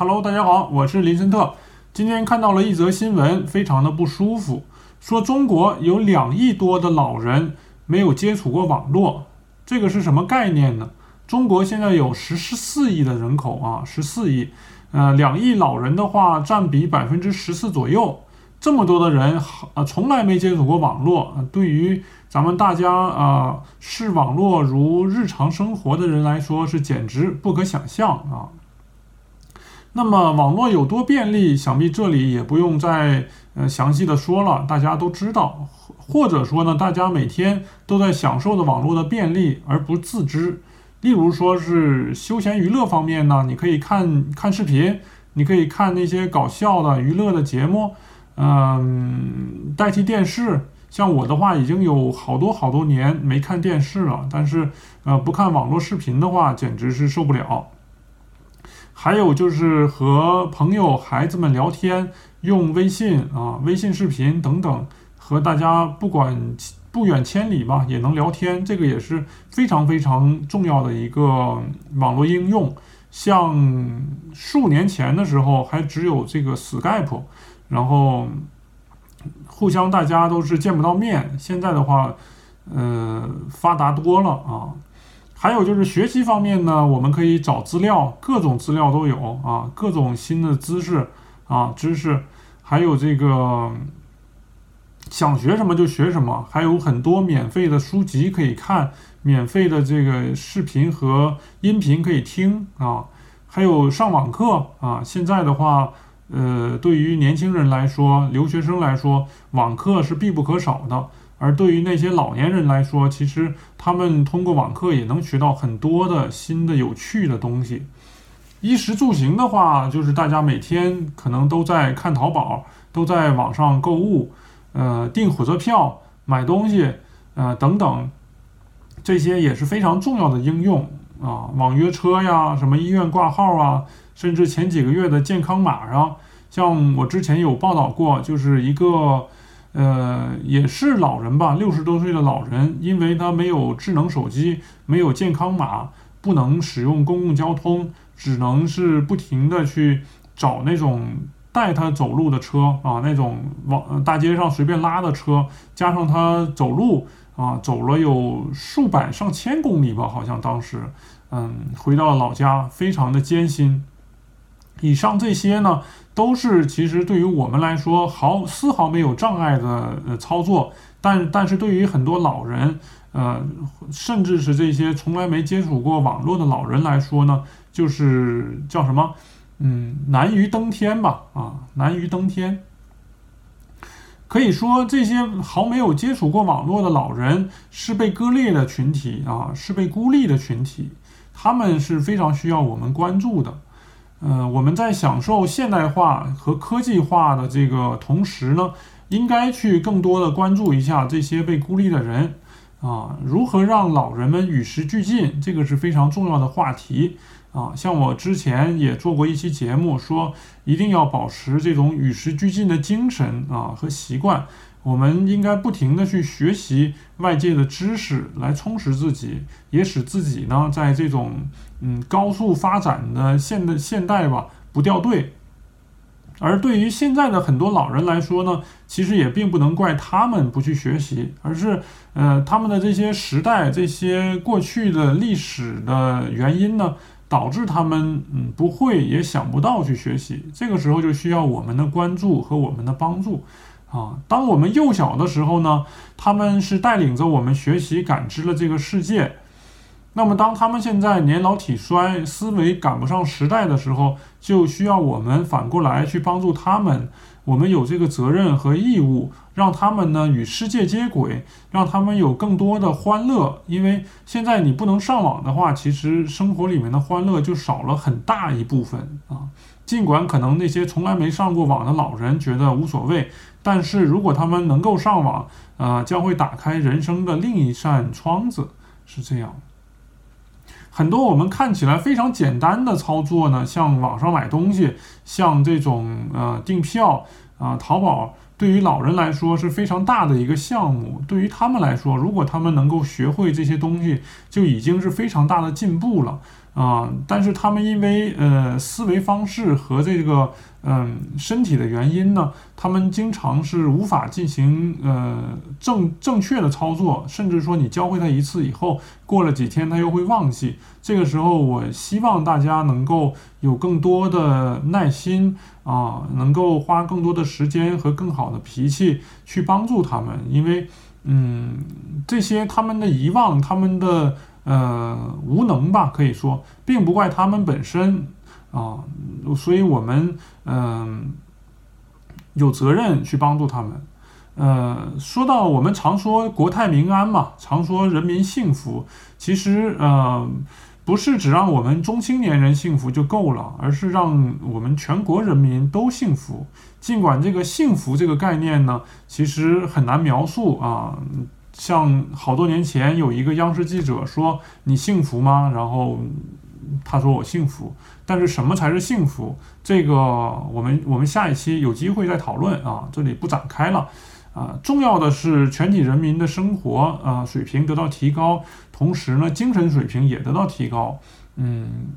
Hello，大家好，我是林森特。今天看到了一则新闻，非常的不舒服，说中国有两亿多的老人没有接触过网络，这个是什么概念呢？中国现在有十四亿的人口啊，十四亿，呃，两亿老人的话占比百分之十四左右，这么多的人，呃，从来没接触过网络，对于咱们大家啊视网络如日常生活的人来说，是简直不可想象啊。那么网络有多便利，想必这里也不用再呃详细的说了，大家都知道。或者说呢，大家每天都在享受着网络的便利而不自知。例如说是休闲娱乐方面呢，你可以看看视频，你可以看那些搞笑的娱乐的节目，嗯，代替电视。像我的话，已经有好多好多年没看电视了，但是呃，不看网络视频的话，简直是受不了。还有就是和朋友、孩子们聊天，用微信啊、微信视频等等，和大家不管不远千里吧，也能聊天。这个也是非常非常重要的一个网络应用。像数年前的时候，还只有这个 Skype，然后互相大家都是见不到面。现在的话，呃，发达多了啊。还有就是学习方面呢，我们可以找资料，各种资料都有啊，各种新的知识啊，知识，还有这个想学什么就学什么，还有很多免费的书籍可以看，免费的这个视频和音频可以听啊，还有上网课啊。现在的话，呃，对于年轻人来说，留学生来说，网课是必不可少的。而对于那些老年人来说，其实他们通过网课也能学到很多的新的有趣的东西。衣食住行的话，就是大家每天可能都在看淘宝，都在网上购物，呃，订火车票、买东西，呃，等等，这些也是非常重要的应用啊。网约车呀，什么医院挂号啊，甚至前几个月的健康码啊，像我之前有报道过，就是一个。呃，也是老人吧，六十多岁的老人，因为他没有智能手机，没有健康码，不能使用公共交通，只能是不停的去找那种带他走路的车啊，那种往大街上随便拉的车，加上他走路啊，走了有数百上千公里吧，好像当时，嗯，回到老家，非常的艰辛。以上这些呢，都是其实对于我们来说毫丝毫没有障碍的呃操作，但但是对于很多老人，呃，甚至是这些从来没接触过网络的老人来说呢，就是叫什么，嗯，难于登天吧，啊，难于登天。可以说这些毫没有接触过网络的老人是被割裂的群体啊，是被孤立的群体，他们是非常需要我们关注的。嗯，我们在享受现代化和科技化的这个同时呢，应该去更多的关注一下这些被孤立的人啊，如何让老人们与时俱进，这个是非常重要的话题啊。像我之前也做过一期节目，说一定要保持这种与时俱进的精神啊和习惯。我们应该不停的去学习外界的知识，来充实自己，也使自己呢，在这种嗯高速发展的现的现代吧不掉队。而对于现在的很多老人来说呢，其实也并不能怪他们不去学习，而是呃他们的这些时代、这些过去的历史的原因呢，导致他们嗯不会也想不到去学习。这个时候就需要我们的关注和我们的帮助。啊，当我们幼小的时候呢，他们是带领着我们学习、感知了这个世界。那么，当他们现在年老体衰、思维赶不上时代的时候，就需要我们反过来去帮助他们。我们有这个责任和义务，让他们呢与世界接轨，让他们有更多的欢乐。因为现在你不能上网的话，其实生活里面的欢乐就少了很大一部分啊。尽管可能那些从来没上过网的老人觉得无所谓，但是如果他们能够上网，呃，将会打开人生的另一扇窗子，是这样。很多我们看起来非常简单的操作呢，像网上买东西，像这种呃订票啊，淘宝对于老人来说是非常大的一个项目。对于他们来说，如果他们能够学会这些东西，就已经是非常大的进步了。啊，但是他们因为呃思维方式和这个嗯身体的原因呢，他们经常是无法进行呃正正确的操作，甚至说你教会他一次以后，过了几天他又会忘记。这个时候，我希望大家能够有更多的耐心啊，能够花更多的时间和更好的脾气去帮助他们，因为嗯这些他们的遗忘，他们的。呃，无能吧，可以说，并不怪他们本身啊，所以我们嗯有责任去帮助他们。呃，说到我们常说国泰民安嘛，常说人民幸福，其实呃不是只让我们中青年人幸福就够了，而是让我们全国人民都幸福。尽管这个幸福这个概念呢，其实很难描述啊。像好多年前有一个央视记者说：“你幸福吗？”然后他说：“我幸福。”但是什么才是幸福？这个我们我们下一期有机会再讨论啊，这里不展开了。啊，重要的是全体人民的生活啊水平得到提高，同时呢精神水平也得到提高。嗯，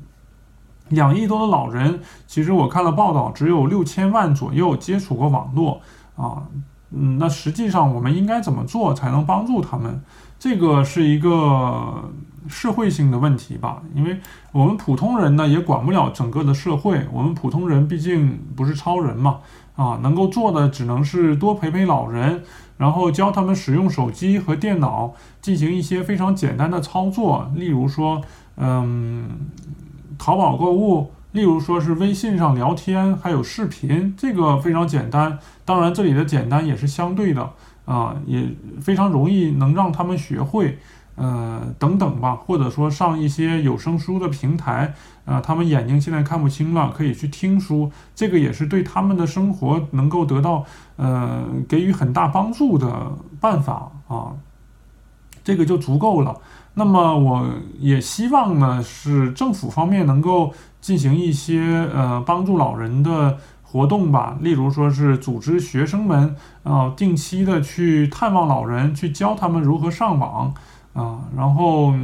两亿多的老人，其实我看了报道，只有六千万左右接触过网络啊。嗯，那实际上我们应该怎么做才能帮助他们？这个是一个社会性的问题吧，因为我们普通人呢也管不了整个的社会，我们普通人毕竟不是超人嘛，啊，能够做的只能是多陪陪老人，然后教他们使用手机和电脑，进行一些非常简单的操作，例如说，嗯，淘宝购物。例如说是微信上聊天，还有视频，这个非常简单。当然，这里的简单也是相对的啊，也非常容易能让他们学会，呃，等等吧。或者说上一些有声书的平台，啊，他们眼睛现在看不清了，可以去听书，这个也是对他们的生活能够得到呃给予很大帮助的办法啊，这个就足够了。那么我也希望呢，是政府方面能够。进行一些呃帮助老人的活动吧，例如说是组织学生们啊定期的去探望老人，去教他们如何上网啊，然后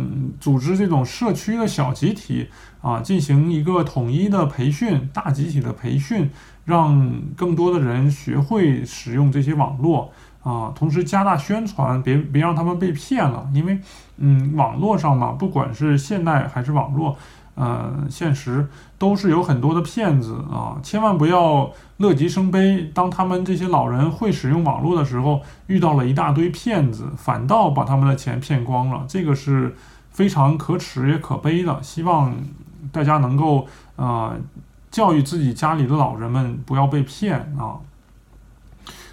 组织这种社区的小集体啊，进行一个统一的培训，大集体的培训，让更多的人学会使用这些网络啊，同时加大宣传，别别让他们被骗了，因为嗯网络上嘛，不管是现代还是网络。呃，现实都是有很多的骗子啊，千万不要乐极生悲。当他们这些老人会使用网络的时候，遇到了一大堆骗子，反倒把他们的钱骗光了，这个是非常可耻也可悲的。希望大家能够呃教育自己家里的老人们不要被骗啊。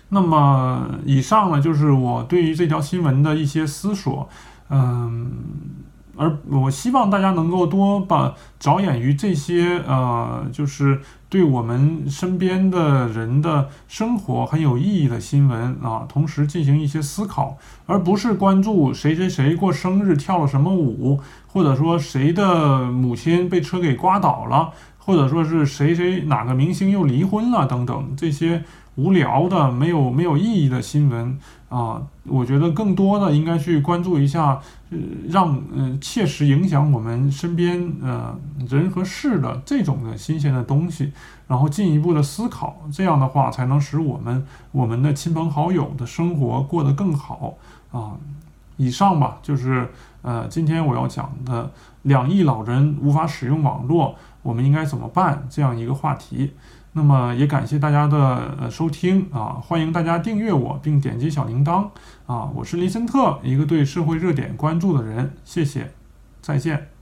那么以上呢，就是我对于这条新闻的一些思索，嗯。而我希望大家能够多把着眼于这些呃，就是对我们身边的人的生活很有意义的新闻啊，同时进行一些思考，而不是关注谁谁谁过生日跳了什么舞，或者说谁的母亲被车给刮倒了，或者说是谁谁哪个明星又离婚了等等这些。无聊的、没有没有意义的新闻啊，我觉得更多的应该去关注一下，让嗯切实影响我们身边呃人和事的这种的新鲜的东西，然后进一步的思考，这样的话才能使我们我们的亲朋好友的生活过得更好啊。以上吧，就是呃今天我要讲的两亿老人无法使用网络，我们应该怎么办这样一个话题。那么也感谢大家的呃收听啊，欢迎大家订阅我并点击小铃铛啊，我是林森特，一个对社会热点关注的人，谢谢，再见。